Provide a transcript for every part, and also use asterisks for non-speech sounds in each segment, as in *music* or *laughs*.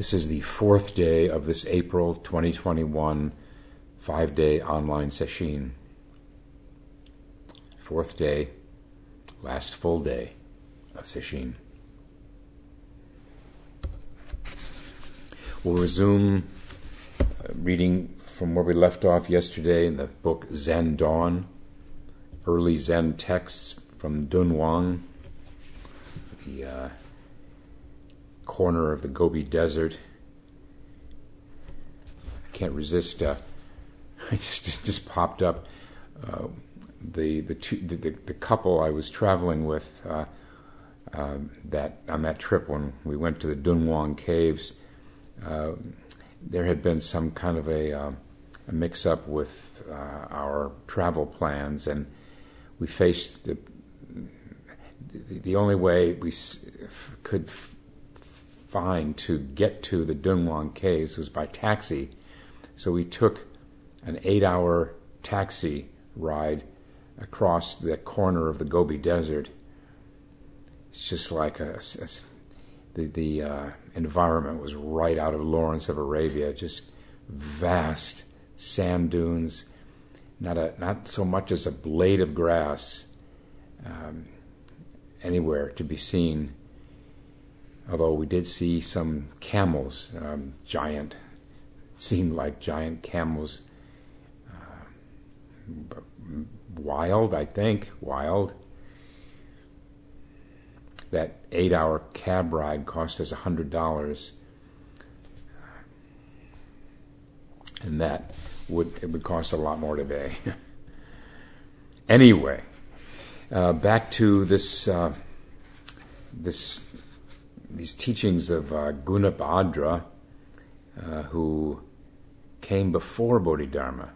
This is the fourth day of this April 2021 five day online session. Fourth day, last full day of session. We'll resume uh, reading from where we left off yesterday in the book Zen Dawn, early Zen texts from Dunhuang, the uh, corner of the Gobi Desert. I can't resist. Uh, *laughs* I just just popped up. Uh, the the, two, the, the couple I was traveling with uh, uh, that on that trip when we went to the Dunhuang caves, uh, there had been some kind of a, uh, a mix up with uh, our travel plans, and we faced the the, the only way we could find to get to the Dunhuang caves was by taxi. So we took an eight hour taxi ride across the corner of the Gobi Desert. It's just like a, a the, the uh, environment was right out of Lawrence of Arabia, just vast sand dunes, not, a, not so much as a blade of grass um, anywhere to be seen although we did see some camels, um, giant, *laughs* seemed like giant camels. Uh, wild, I think, wild. That eight hour cab ride cost us $100. And that would, it would cost a lot more today. *laughs* anyway, uh, back to this, uh, this these teachings of uh, Gunabhadra, uh, who came before Bodhidharma.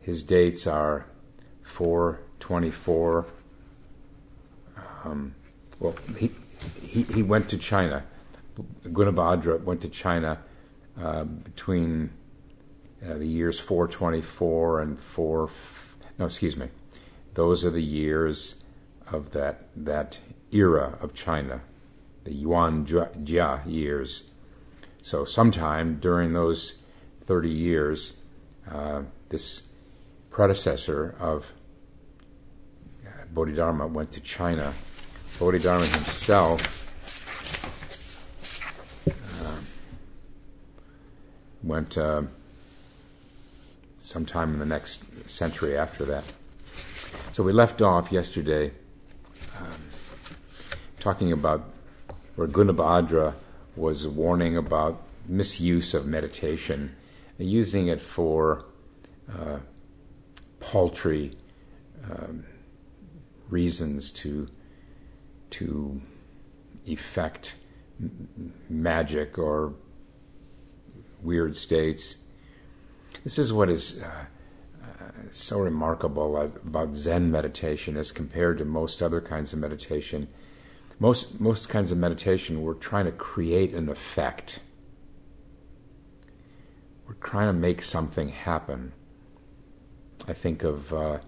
His dates are 424. Um, well, he, he, he went to China. Gunabhadra went to China uh, between uh, the years 424 and 4. No, excuse me. Those are the years of that that era of China, the Yuan Jia years. So, sometime during those 30 years, uh, this predecessor of uh, Bodhidharma went to China. Bodhidharma himself uh, went uh, sometime in the next century after that. So we left off yesterday um, talking about where Gunabhadra was warning about misuse of meditation, using it for uh, paltry um, reasons to to effect magic or weird states. This is what is uh, uh, so remarkable about Zen meditation as compared to most other kinds of meditation most most kinds of meditation we're trying to create an effect. We're trying to make something happen. I think of uh,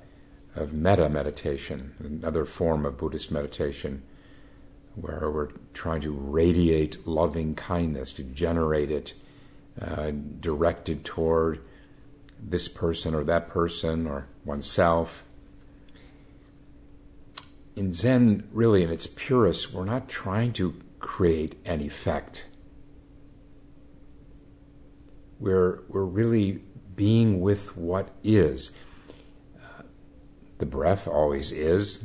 of metta meditation another form of buddhist meditation where we're trying to radiate loving kindness to generate it uh, directed toward this person or that person or oneself in Zen, really in its purest, we're not trying to create an effect. We're, we're really being with what is. Uh, the breath always is.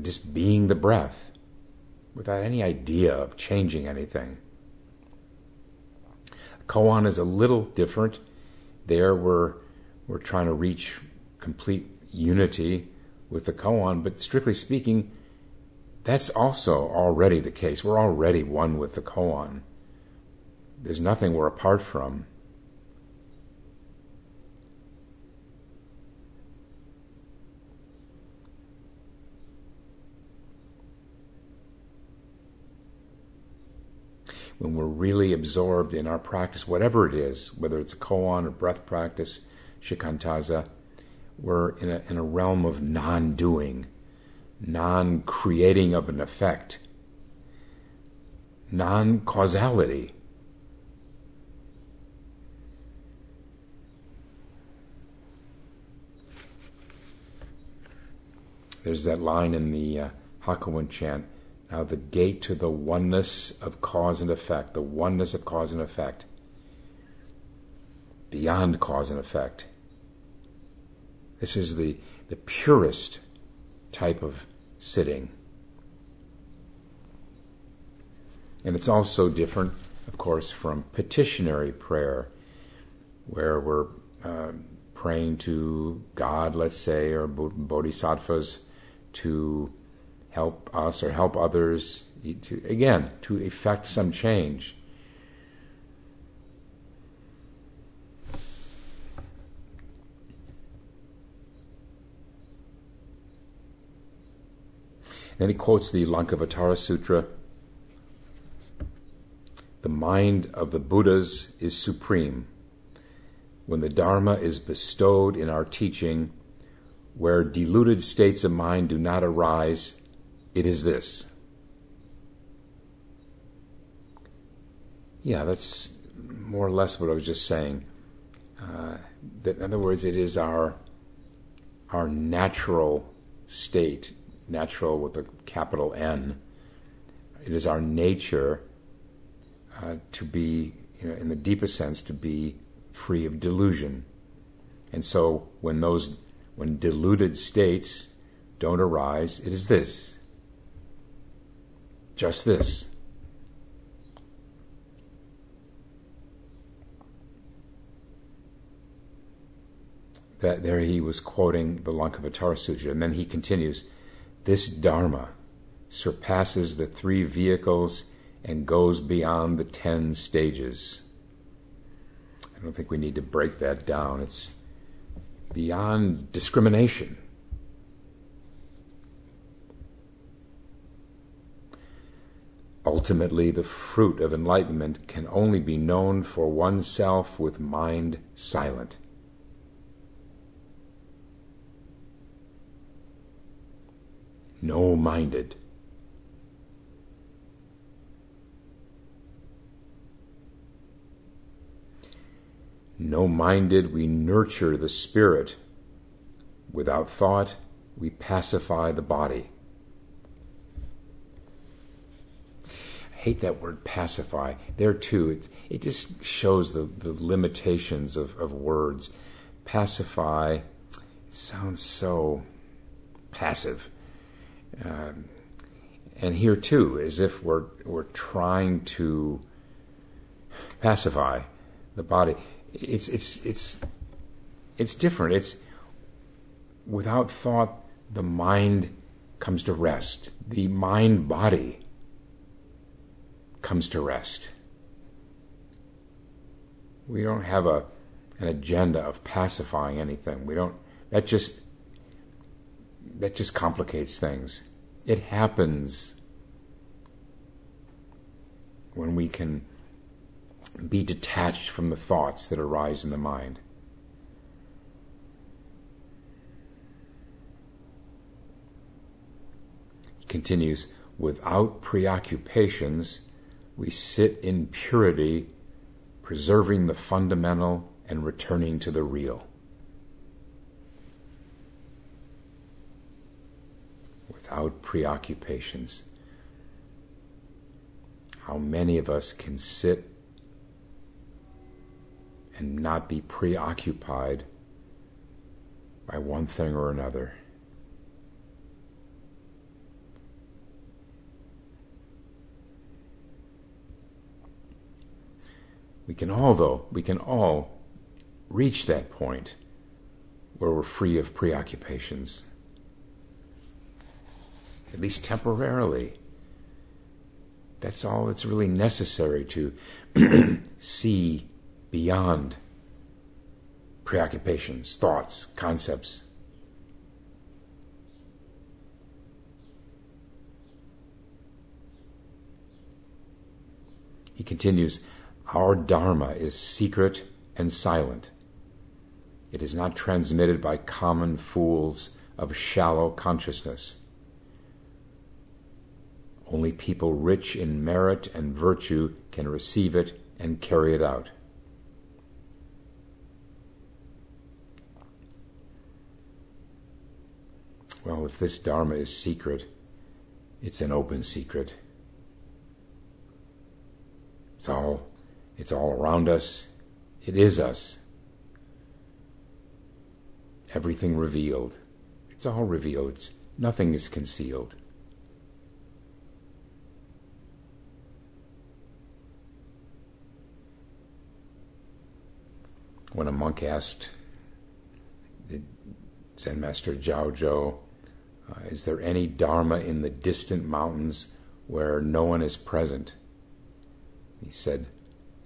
Just being the breath without any idea of changing anything. Koan is a little different. There we're, we're trying to reach complete unity with the koan, but strictly speaking, that's also already the case. We're already one with the koan. There's nothing we're apart from. When we're really absorbed in our practice, whatever it is, whether it's a koan or breath practice, shikantaza, we're in a, in a realm of non doing, non creating of an effect. non causality. There's that line in the uh, Hakuin chant. Now, the gate to the oneness of cause and effect, the oneness of cause and effect, beyond cause and effect. This is the, the purest type of sitting. And it's also different, of course, from petitionary prayer, where we're uh, praying to God, let's say, or bodhisattvas to help us or help others, to, again, to effect some change. Then he quotes the Lankavatara Sutra. The mind of the Buddhas is supreme. When the Dharma is bestowed in our teaching, where deluded states of mind do not arise, it is this. Yeah, that's more or less what I was just saying. Uh, that in other words, it is our our natural state, natural with a capital N. It is our nature uh, to be, you know, in the deepest sense, to be free of delusion. And so, when those when deluded states don't arise, it is this. Just this. That there he was quoting the Lankavatara Sutra, and then he continues, This Dharma surpasses the three vehicles and goes beyond the ten stages. I don't think we need to break that down. It's beyond discrimination. Ultimately, the fruit of enlightenment can only be known for oneself with mind silent. No minded. No minded, we nurture the spirit. Without thought, we pacify the body. I hate that word pacify. There too, it, it just shows the, the limitations of, of words. Pacify sounds so passive. Um, and here too, as if we're, we're trying to pacify the body it's it's it's it's different. It's without thought, the mind comes to rest. The mind body comes to rest. We don't have a an agenda of pacifying anything. We don't. That just that just complicates things. It happens when we can be detached from the thoughts that arise in the mind. He continues, without preoccupations, we sit in purity, preserving the fundamental and returning to the real. Without preoccupations. How many of us can sit and not be preoccupied by one thing or another. We can all, though, we can all reach that point where we're free of preoccupations, at least temporarily. That's all that's really necessary to *clears throat* see beyond preoccupations, thoughts, concepts. He continues, Our Dharma is secret and silent. It is not transmitted by common fools of shallow consciousness. Only people rich in merit and virtue can receive it and carry it out. Well, if this Dharma is secret, it's an open secret. It's all, it's all around us. It is us. Everything revealed. It's all revealed. It's, nothing is concealed. When a monk asked the Zen master Zhao Zhou, uh, is there any Dharma in the distant mountains where no one is present? He said,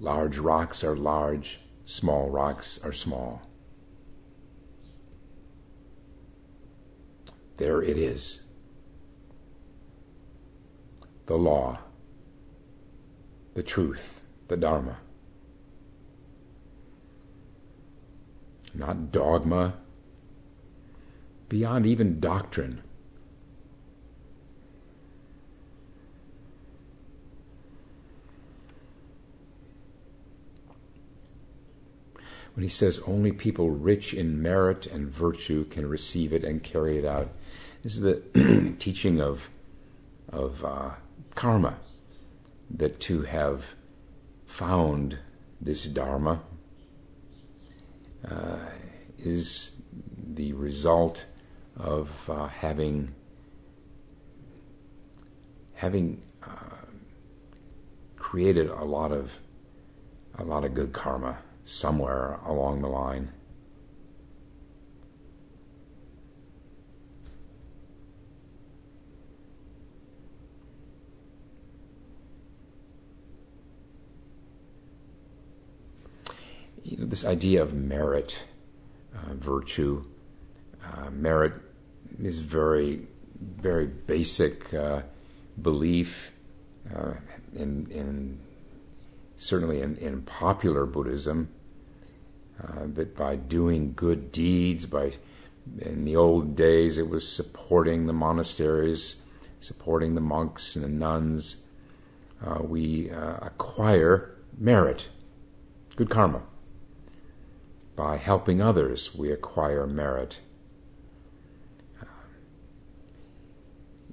Large rocks are large, small rocks are small. There it is. The law, the truth, the Dharma. Not dogma, beyond even doctrine. when he says only people rich in merit and virtue can receive it and carry it out. This is the *clears throat* teaching of of uh, karma, that to have found this dharma uh, is the result of uh, having having uh, created a lot of a lot of good karma somewhere along the line. You know, this idea of merit, uh, virtue, uh, merit is very, very basic uh, belief uh, in, in certainly in, in popular Buddhism, uh, that by doing good deeds, by in the old days it was supporting the monasteries, supporting the monks and the nuns, we acquire merit, good karma. By helping others, we acquire merit.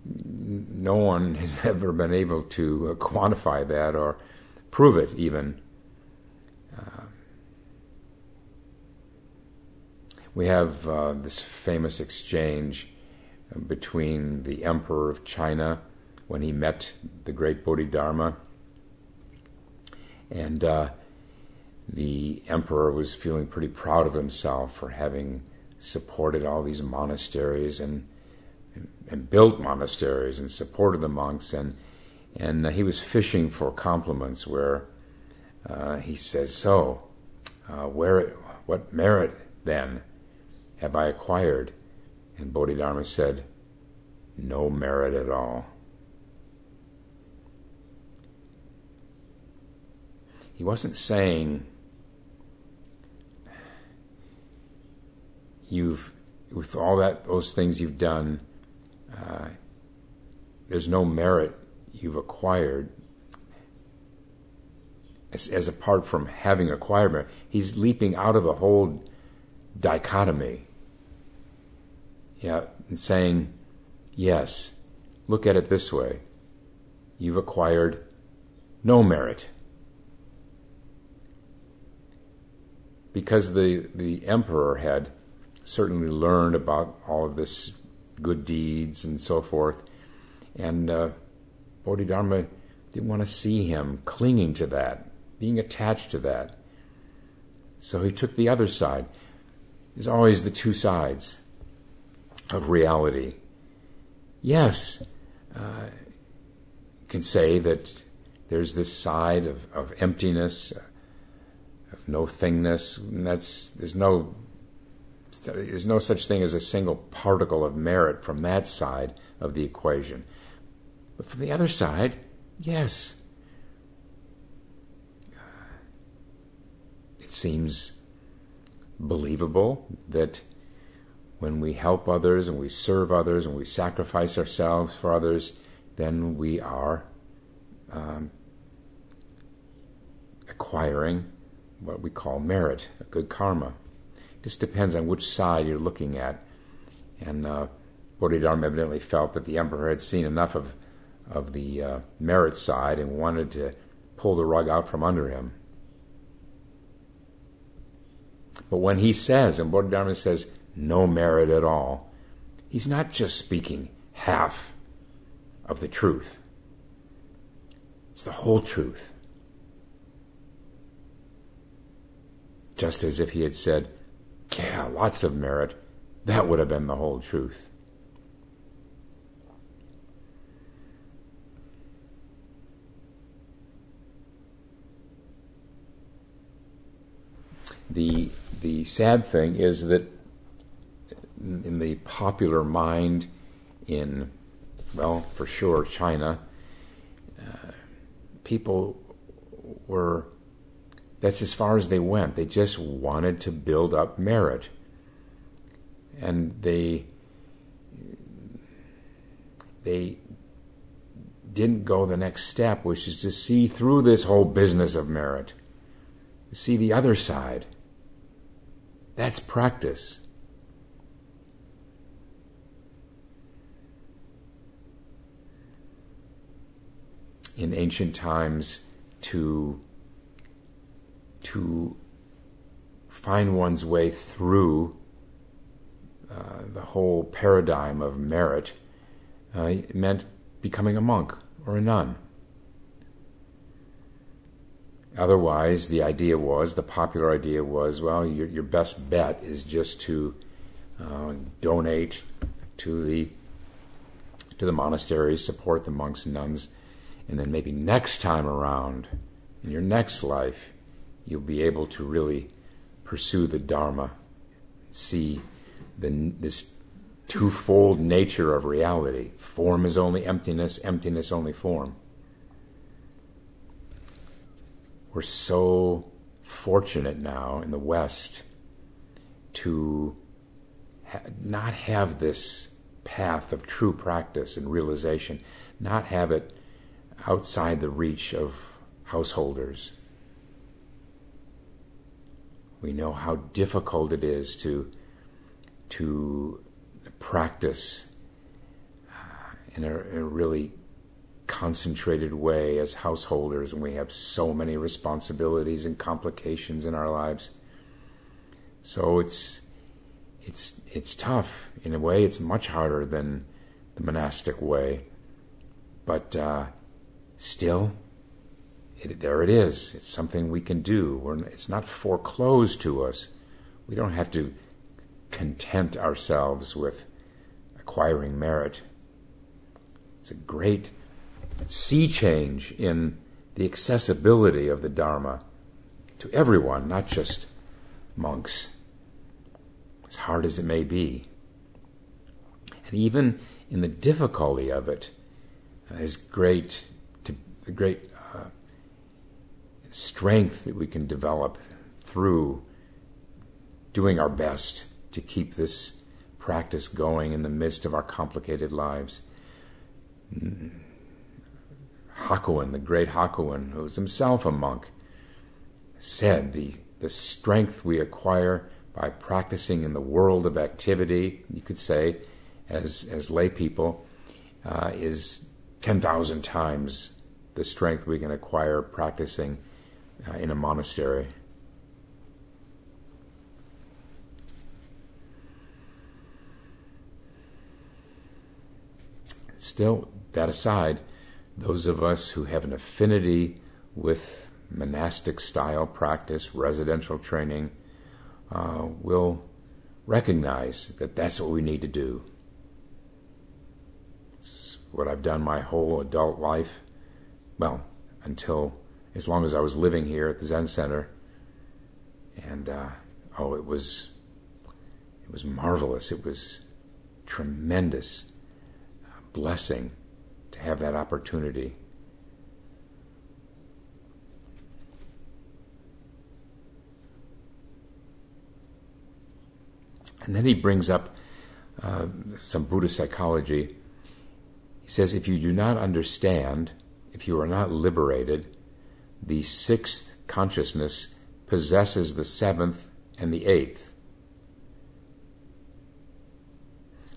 No one has *laughs* ever been able to quantify that or prove it even. Uh, we have uh, this famous exchange between the emperor of China when he met the great Bodhidharma, and uh, the emperor was feeling pretty proud of himself for having supported all these monasteries and and built monasteries and supported the monks and and uh, he was fishing for compliments where uh, he says, So, uh, where, what merit then have I acquired? And Bodhidharma said, No merit at all. He wasn't saying, You've, with all that, those things you've done, uh, there's no merit you've acquired as, as apart from having acquired merit. He's leaping out of the whole dichotomy. Yeah, and saying, yes, look at it this way. You've acquired no merit. Because the, the emperor had certainly learned about all of this good deeds and so forth, and uh, Bodhidharma didn't want to see him clinging to that, being attached to that. So he took the other side. There's always the two sides of reality. Yes, uh, can say that there's this side of, of emptiness, uh, of no thingness, and that's there's no there's no such thing as a single particle of merit from that side of the equation. But from the other side, yes. It seems believable that when we help others and we serve others and we sacrifice ourselves for others, then we are um, acquiring what we call merit, a good karma. Just depends on which side you're looking at. And uh, Bodhidharma evidently felt that the emperor had seen enough of, of the uh, merit side and wanted to pull the rug out from under him. But when he says, and Bodhidharma says, no merit at all, he's not just speaking half of the truth, it's the whole truth. Just as if he had said, yeah, lots of merit, that would have been the whole truth. The the sad thing is that in the popular mind in well for sure China uh, people were that's as far as they went. They just wanted to build up merit. And they they didn't go the next step which is to see through this whole business of merit. See the other side. That's practice. In ancient times, to, to find one's way through uh, the whole paradigm of merit uh, meant becoming a monk or a nun. Otherwise, the idea was, the popular idea was, well, your, your best bet is just to uh, donate to the to the monasteries, support the monks and nuns, and then maybe next time around, in your next life, you'll be able to really pursue the Dharma, see the, this twofold nature of reality. Form is only emptiness, emptiness only form. we're so fortunate now in the West to ha- not have this path of true practice and realization, not have it outside the reach of householders. We know how difficult it is to to practice uh, in a, in a really concentrated way as householders when we have so many responsibilities and complications in our lives. So it's it's it's tough in a way. It's much harder than the monastic way, but uh, still, it, there it is. It's something we can do. We're, it's not foreclosed to us. We don't have to content ourselves with acquiring merit. It's a great sea change in the accessibility of the Dharma to everyone, not just monks, as hard as it may be. And even in the difficulty of it, there's great, to, great strength that we can develop through doing our best to keep this practice going in the midst of our complicated lives. Hakuin, the great Hakuin, who was himself a monk, said the, the strength we acquire by practicing in the world of activity, you could say, as, as lay people, uh, is 10,000 times the strength we can acquire practicing uh, in a monastery. Still, that aside, those of us who have an affinity with monastic style practice, residential training, uh, will recognize that that's what we need to do. It's what I've done my whole adult life. Well, until as long as I was living here at the Zen Center. And uh, oh, it was it was marvelous. It was tremendous uh, blessing to have that opportunity. And then he brings up uh, some Buddhist psychology. He says, if you do not understand, if you are not liberated, the sixth consciousness possesses the seventh and the eighth.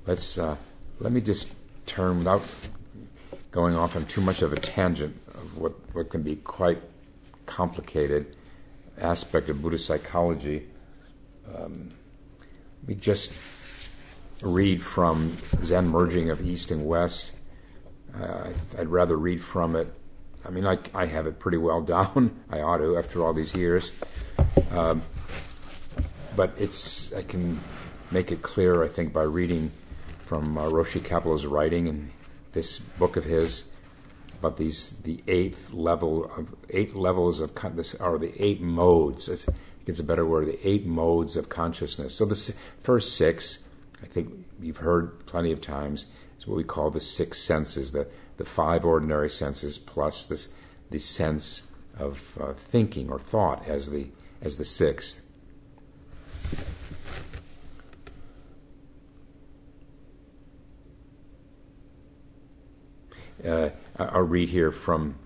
Let's uh, let me just turn without going off on too much of a tangent of what, what can be quite complicated aspect of Buddhist psychology. Um, let me just read from Zen Merging of East and West. Uh, I'd rather read from it. I mean, I, I have it pretty well *laughs* down. I ought to after all these years. Um, but it's I can make it clear, I think, by reading from uh, Roshi Kapleau's writing and this book of his about these the eighth level of eight levels of con- this are the eight modes. I think it's a better word. The eight modes of consciousness. So the first six, I think you've heard plenty of times, is what we call the six senses. The the five ordinary senses plus this the sense of uh, thinking or thought as the as the sixth. Uh, I'll read here from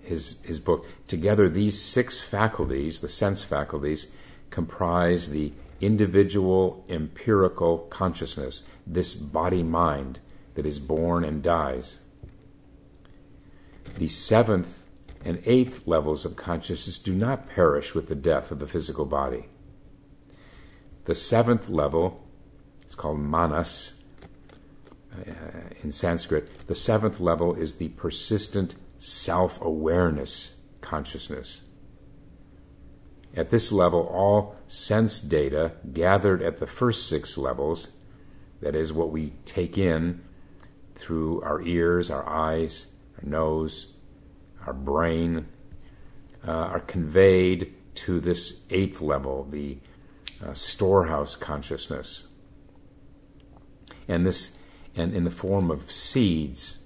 his his book. Together, these six faculties, the sense faculties, comprise the individual empirical consciousness, this body mind that is born and dies. The seventh and eighth levels of consciousness do not perish with the death of the physical body. The seventh level, it's called manas, uh, in Sanskrit, the seventh level is the persistent self awareness consciousness. At this level, all sense data gathered at the first six levels, that is, what we take in through our ears, our eyes, our nose, our brain, uh, are conveyed to this eighth level, the uh, storehouse consciousness. And this and in the form of seeds,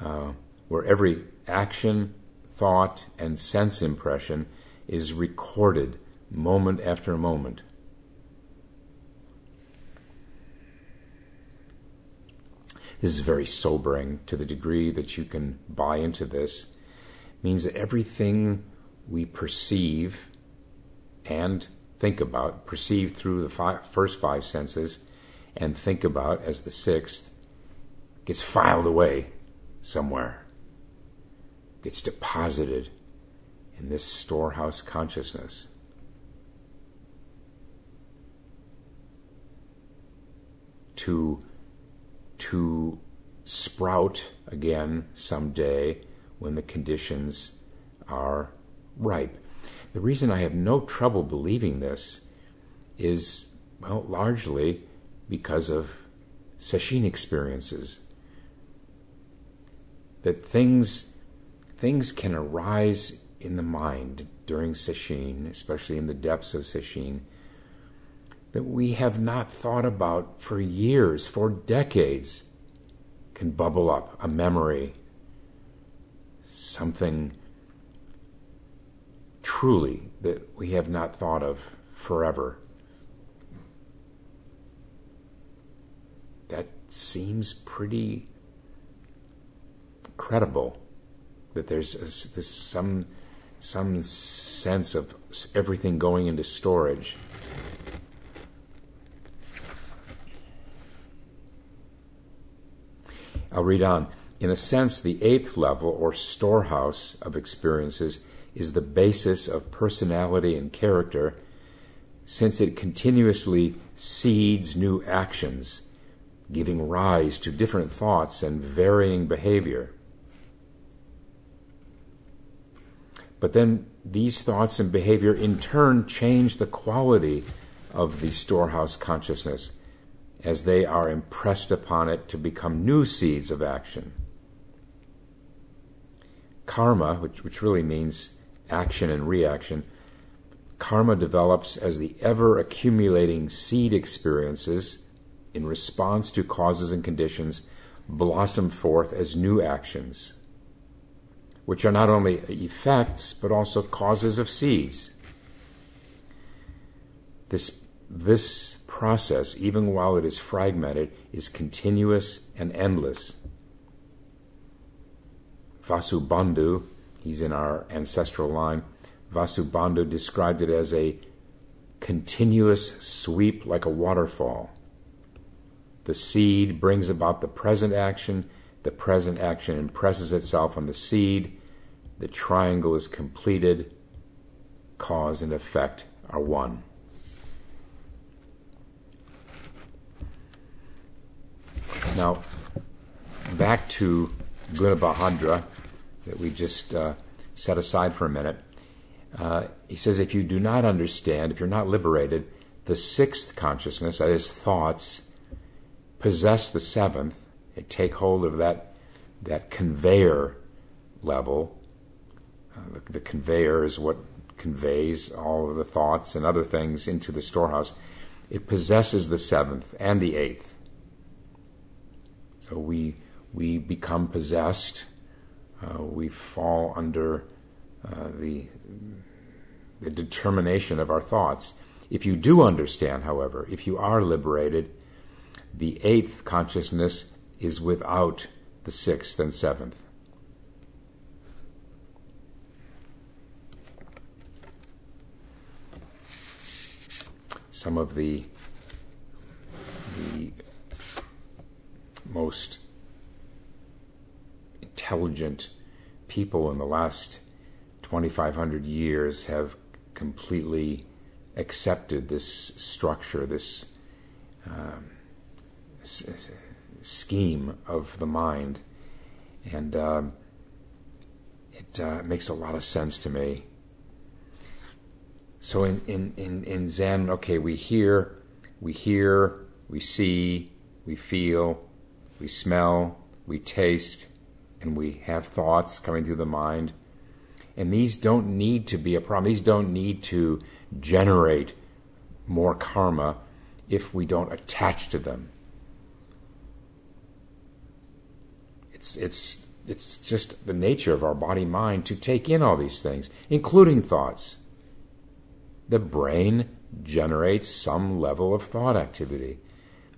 uh, where every action, thought, and sense impression is recorded moment after moment. This is very sobering to the degree that you can buy into this. It means that everything we perceive and think about, perceive through the first five senses, and think about as the sixth, gets filed away somewhere, gets deposited in this storehouse consciousness. To, to sprout again someday when the conditions are ripe. The reason I have no trouble believing this is, well, largely because of sesshin experiences that things things can arise in the mind during sesshin, especially in the depths of sesshin, that we have not thought about for years, for decades, can bubble up a memory, something truly that we have not thought of forever. That seems pretty credible that there's a, this some some sense of everything going into storage. I'll read on. In a sense, the eighth level, or storehouse of experiences, is the basis of personality and character, since it continuously seeds new actions, giving rise to different thoughts and varying behavior. But then these thoughts and behavior in turn change the quality of the storehouse consciousness as they are impressed upon it to become new seeds of action. Karma, which, which really means action and reaction, karma develops as the ever accumulating seed experiences in response to causes and conditions blossom forth as new actions which are not only effects but also causes of seeds. This, this process, even while it is fragmented, is continuous and endless. Vasubandhu, he's in our ancestral line, Vasubandhu described it as a continuous sweep like a waterfall. The seed brings about the present action, the present action impresses itself on the seed, the triangle is completed, cause and effect are one. Now, back to Gunabhadra that we just uh, set aside for a minute. Uh, he says, if you do not understand, if you're not liberated, the sixth consciousness, that is thoughts, possess the seventh, and take hold of that, that conveyor level. Uh, the, the conveyor is what conveys all of the thoughts and other things into the storehouse. It possesses the seventh and the eighth. So we we become possessed. Uh, we fall under uh, the the determination of our thoughts. If you do understand, however, if you are liberated, the eighth consciousness is without the sixth and seventh. Some of the the most intelligent people in the last 2,500 years have completely accepted this structure, this um, s- scheme of the mind. And um, it uh, makes a lot of sense to me. So in, in, in, in Zen, okay, we hear, we hear, we see, we feel, we smell, we taste, and we have thoughts coming through the mind. And these don't need to be a problem. These don't need to generate more karma if we don't attach to them. It's, it's, it's just the nature of our body mind to take in all these things, including thoughts. The brain generates some level of thought activity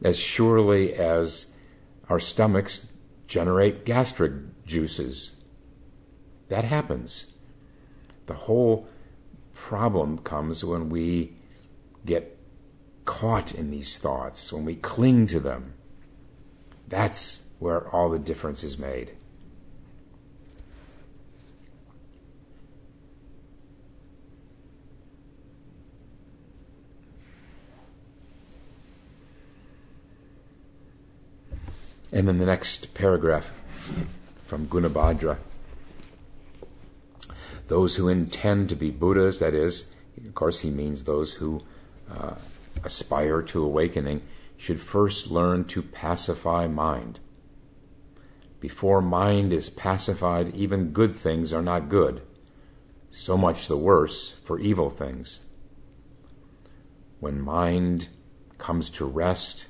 as surely as our stomachs generate gastric juices. That happens. The whole problem comes when we get caught in these thoughts, when we cling to them. That's where all the difference is made. And then the next paragraph from Gunabhadra. Those who intend to be Buddhas, that is, of course, he means those who uh, aspire to awakening, should first learn to pacify mind. Before mind is pacified, even good things are not good. So much the worse for evil things. When mind comes to rest,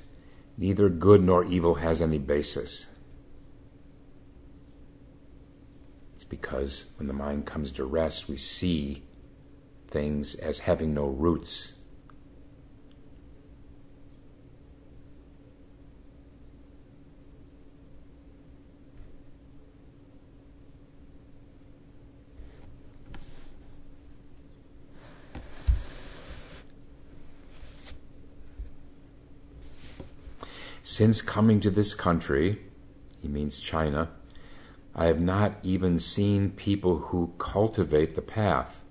neither good nor evil has any basis. It's because when the mind comes to rest, we see things as having no roots. Since coming to this country, he means China, I have not even seen people who cultivate the path,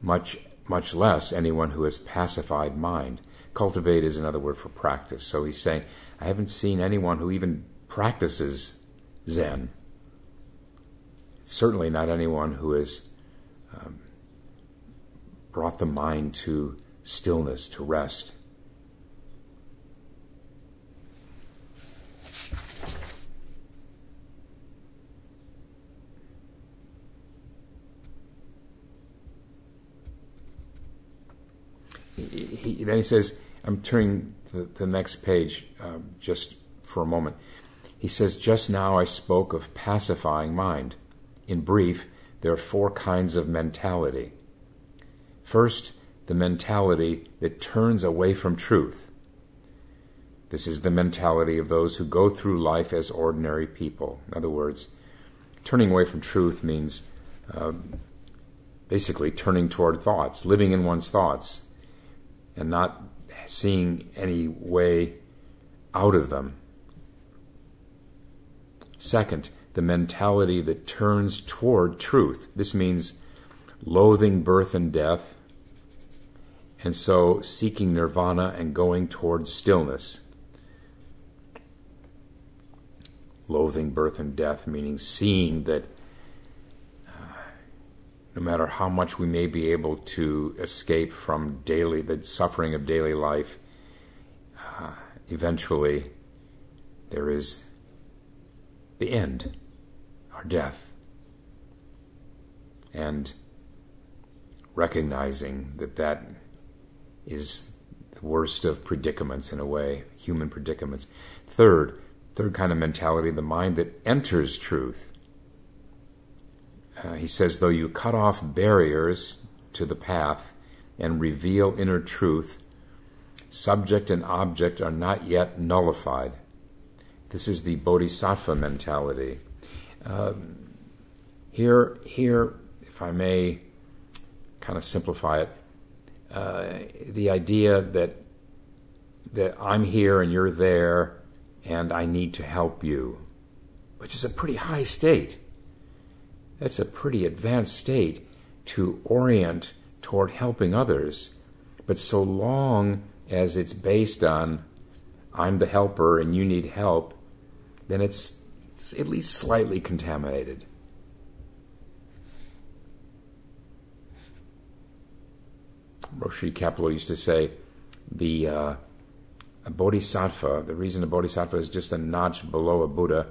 much much less anyone who has pacified mind. Cultivate is another word for practice. So he's saying, I haven't seen anyone who even practices Zen. Certainly not anyone who has um, brought the mind to stillness, to rest. he, then he says, I'm turning the, the next page uh, just for a moment. He says, Just now I spoke of pacifying mind. In brief, there are four kinds of mentality. First, the mentality that turns away from truth. This is the mentality of those who go through life as ordinary people. In other words, turning away from truth means uh, basically turning toward thoughts, living in one's thoughts, and not seeing any way out of them. Second, the mentality that turns toward truth. This means loathing birth and death, and so seeking nirvana and going towards stillness. Loathing birth and death, meaning seeing that no matter how much we may be able to escape from daily the suffering of daily life, uh, eventually there is the end, our death. And recognizing that that is the worst of predicaments in a way, human predicaments. Third, third kind of mentality, the mind that enters truth. Uh, he says, though you cut off barriers to the path and reveal inner truth, subject and object are not yet nullified. This is the bodhisattva mentality. Um, here, here, if I may kind of simplify it, uh, the idea that that I'm here and you're there, and I need to help you, which is a pretty high state. That's a pretty advanced state to orient toward helping others. But so long as it's based on I'm the helper and you need help, then it's, it's at least slightly contaminated. Roshi Kapleau used to say the uh, bodhisattva, the reason a bodhisattva is just a notch below a Buddha,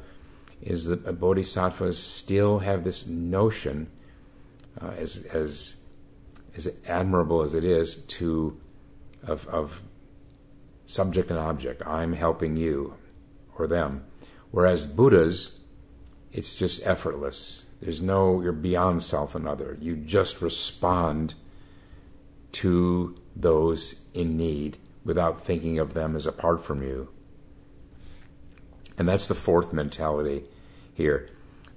is that bodhisattvas still have this notion, uh, as as as admirable as it is, to of of subject and object. I'm helping you or them. Whereas Buddhas, it's just effortless. There's no, you're beyond self and other. You just respond to those in need without thinking of them as apart from you. And that's the fourth mentality here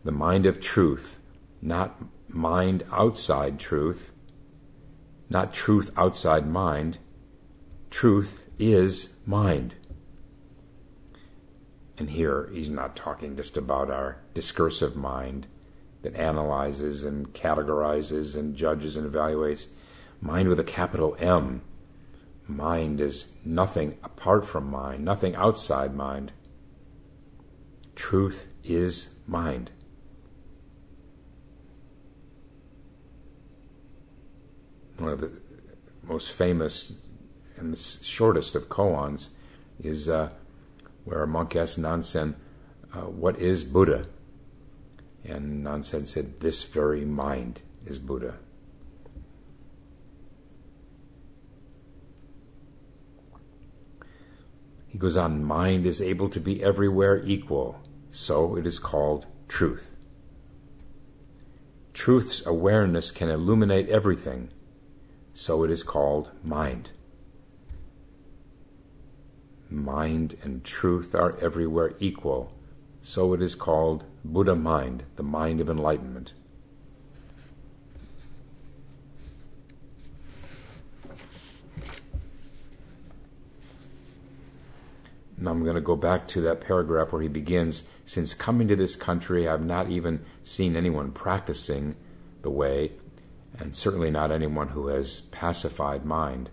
the mind of truth, not mind outside truth, not truth outside mind. Truth is mind. And here he's not talking just about our discursive mind that analyzes and categorizes and judges and evaluates. Mind with a capital M. Mind is nothing apart from mind, nothing outside mind. Truth is mind. One of the most famous and the shortest of koans is uh, where a monk asked Nansen, uh, What is Buddha? And Nansen said, This very mind is Buddha. He goes on, mind is able to be everywhere equal, so it is called truth. Truth's awareness can illuminate everything, so it is called mind mind and truth are everywhere equal. So it is called Buddha mind, the mind of enlightenment. I'm going to go back to that paragraph where he begins Since coming to this country, I've not even seen anyone practicing the way, and certainly not anyone who has pacified mind.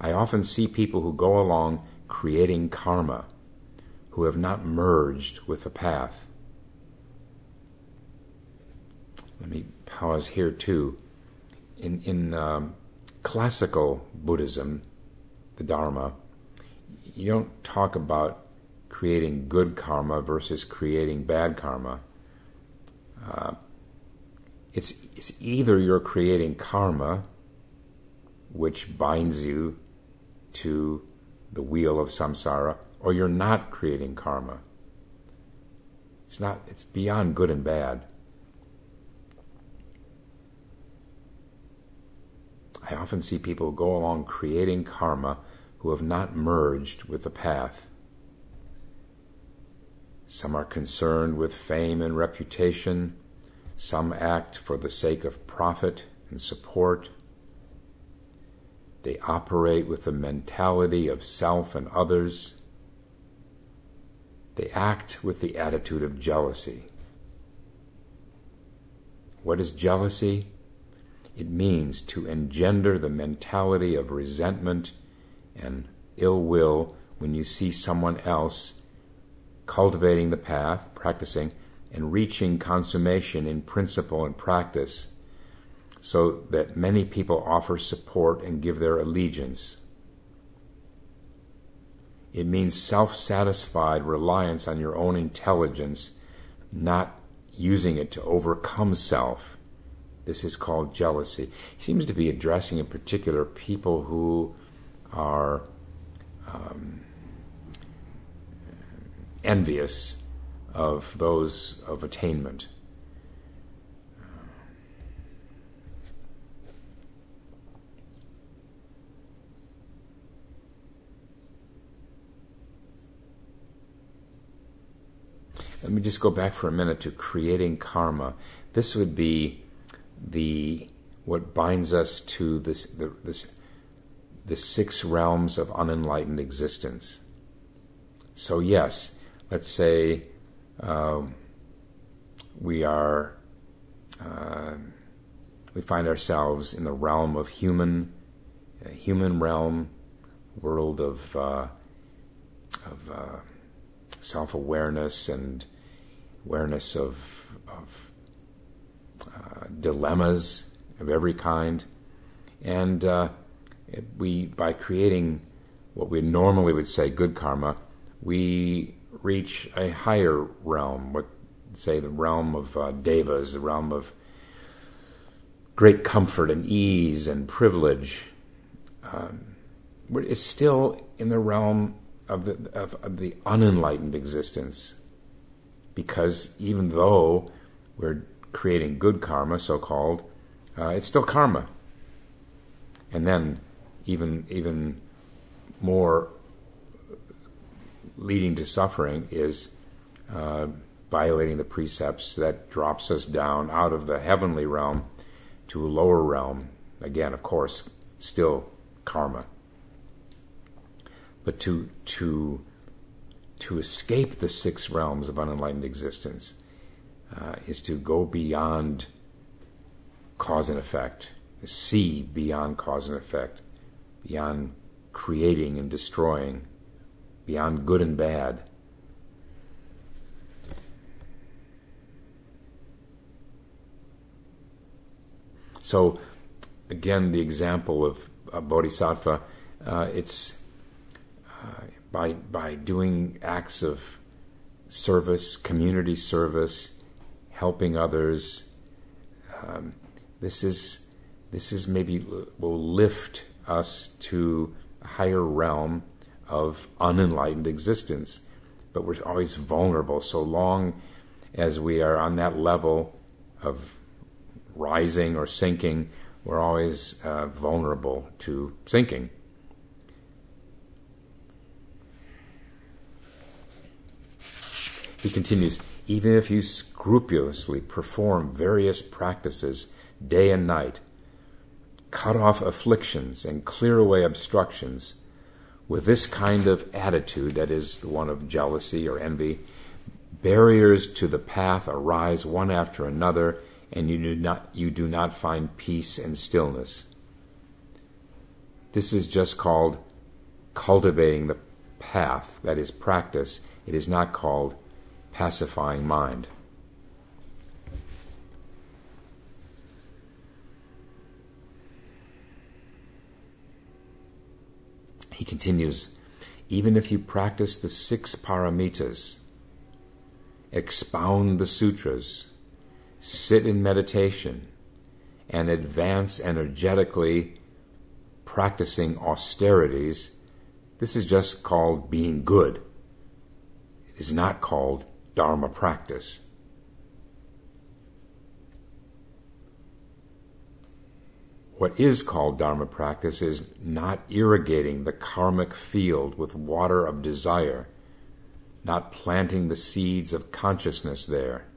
I often see people who go along creating karma, who have not merged with the path. Let me pause here too. In, in um, classical Buddhism, the Dharma, you don't talk about creating good karma versus creating bad karma. Uh, it's, it's either you're creating karma, which binds you to the wheel of samsara, or you're not creating karma. It's not, it's beyond good and bad. I often see people go along creating karma who have not merged with the path. Some are concerned with fame and reputation. Some act for the sake of profit and support. They operate with the mentality of self and others. They act with the attitude of jealousy. What is jealousy? It means to engender the mentality of resentment and ill will when you see someone else cultivating the path, practicing, and reaching consummation in principle and practice, so that many people offer support and give their allegiance. It means self satisfied reliance on your own intelligence, not using it to overcome self this is called jealousy. He seems to be addressing in particular people who are um, envious of those of attainment. Let me just go back for a minute to creating karma. This would be the what binds us to this the, this the six realms of unenlightened existence. So yes, let's say um, we are uh, we find ourselves in the realm of human uh, human realm world of uh, of uh, self awareness and awareness of of uh, dilemmas of every kind, and we by creating what we normally would say good karma, we reach a higher realm, what say the realm of uh, devas, the realm of great comfort and ease and privilege. Um, it's still in the realm of the, of, of the unenlightened existence, because even though we're creating good karma, so called, uh, it's still karma. And then, even even more leading to suffering is uh, violating the precepts that drops us down out of the heavenly realm to a lower realm. Again, of course, still karma. But to to to escape the six realms of unenlightened existence uh, is to go beyond cause and effect, see beyond cause and effect, beyond creating and destroying, beyond good and bad. So, again, the example of bodhisattva, uh, it's uh, by by doing acts of service, community service, helping others. Um, this is this is maybe will lift us to a higher realm of unenlightened existence, but we're always vulnerable. So long as we are on that level of rising or sinking, we're always uh, vulnerable to sinking. He continues, even if you scrupulously perform various practices day and night, cut off afflictions and clear away obstructions, with this kind of attitude, that is the one of jealousy or envy, barriers to the path arise one after another, and you do not, you do not find peace and stillness. This is just called cultivating the path, that is practice. It is not called pacifying mind. He continues, even if you practice the six paramitas, expound the sutras, sit in meditation, and advance energetically practicing austerities, this is just called being good. It is not called Dharma practice. What is called Dharma practice is not irrigating the karmic field with water of desire, not planting the seeds of consciousness there.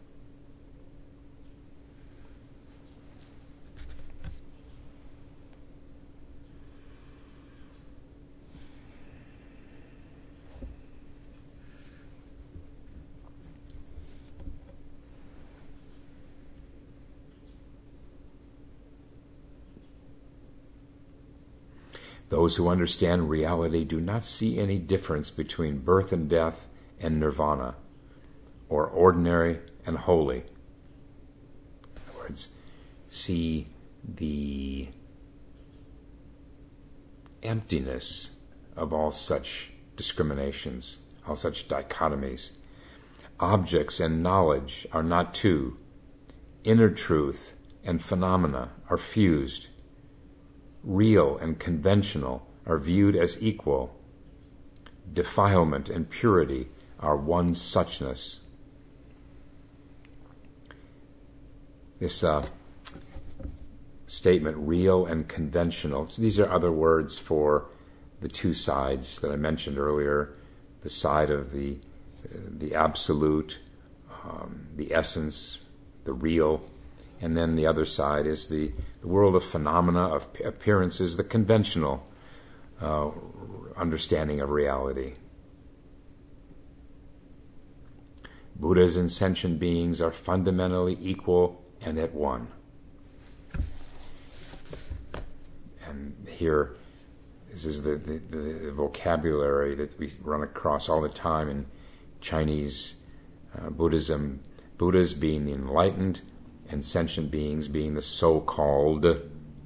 Those who understand reality do not see any difference between birth and death and nirvana, or ordinary and holy. In other words, see the emptiness of all such discriminations, all such dichotomies. Objects and knowledge are not two. Inner truth and phenomena are fused real and conventional are viewed as equal. Defilement and purity are one suchness. This uh, statement, real and conventional, so these are other words for the two sides that I mentioned earlier the side of the, uh, the absolute, um, the essence, the real, and then the other side is the, the world of phenomena, of appearances, the conventional uh, understanding of reality. Buddhas and sentient beings are fundamentally equal and at one. And here, this is the, the, the vocabulary that we run across all the time in Chinese uh, Buddhism. Buddhas being the enlightened, and sentient beings being the so called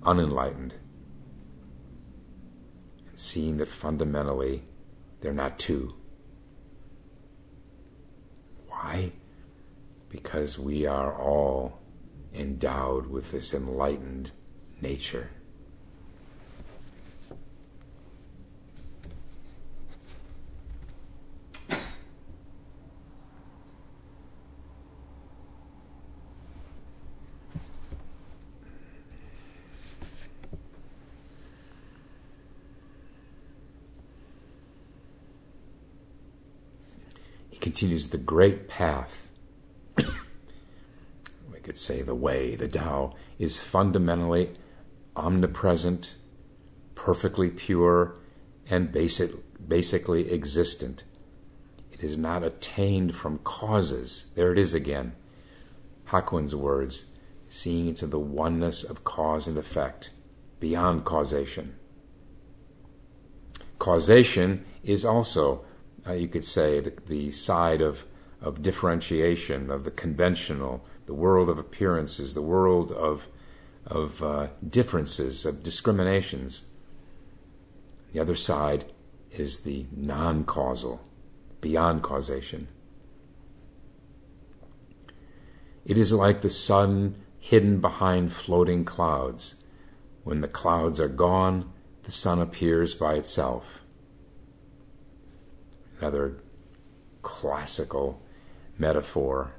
unenlightened. And seeing that fundamentally they're not two. Why? Because we are all endowed with this enlightened nature. Continues the great path. *coughs* we could say the way, the Tao, is fundamentally omnipresent, perfectly pure, and basic, basically existent. It is not attained from causes. There it is again. Hakuin's words, seeing into the oneness of cause and effect, beyond causation. Causation is also uh, you could say, the, the side of, of differentiation, of the conventional, the world of appearances, the world of, of uh, differences, of discriminations. The other side is the non causal, beyond causation. It is like the sun hidden behind floating clouds. When the clouds are gone, the sun appears by itself another classical metaphor.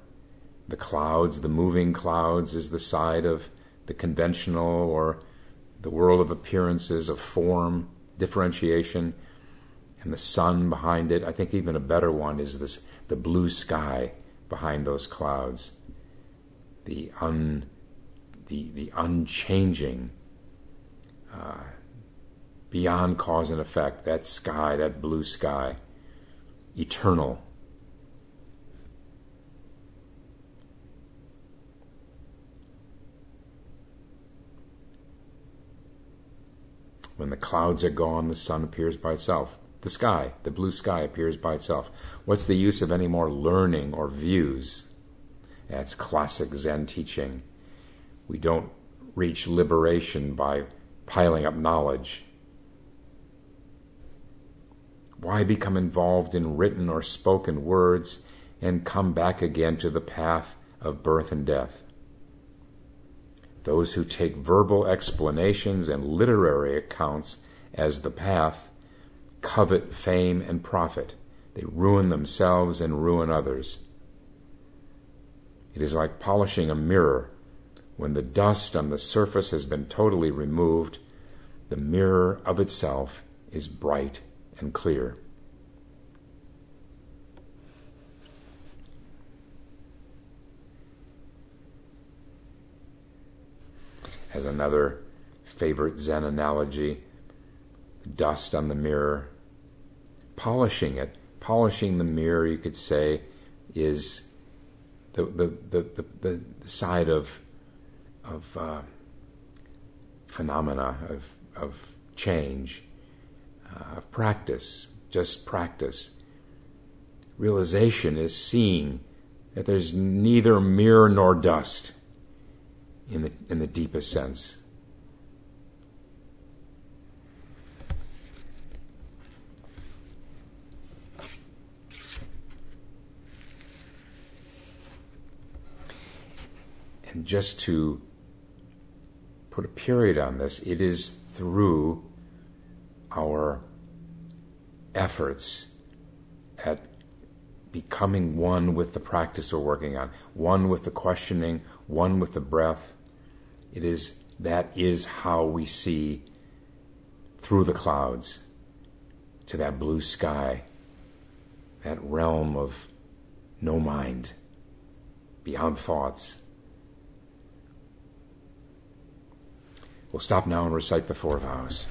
The clouds, the moving clouds, is the side of the conventional or the world of appearances, of form, differentiation, and the sun behind it. I think even a better one is this the blue sky behind those clouds. The un the, the unchanging uh, beyond cause and effect, that sky, that blue sky eternal. When the clouds are gone, the sun appears by itself. The sky, the blue sky, appears by itself. What's the use of any more learning or views? That's classic Zen teaching. We don't reach liberation by piling up knowledge. Why become involved in written or spoken words and come back again to the path of birth and death? Those who take verbal explanations and literary accounts as the path covet fame and profit. They ruin themselves and ruin others. It is like polishing a mirror. When the dust on the surface has been totally removed, the mirror of itself is bright and clear. As another favorite Zen analogy, dust on the mirror, polishing it, polishing the mirror, you could say, is the, the, the, the, the side of, of uh, phenomena, of, of change uh, of practice, just practice. Realization is seeing that there's neither mirror nor dust in the, in the deepest sense. And just to put a period on this, it is through our efforts at becoming one with the practice we're working on, one with the questioning, one with the breath. It is that is how we see through the clouds to that blue sky, that realm of no mind, beyond thoughts. We'll stop now and recite the four vows.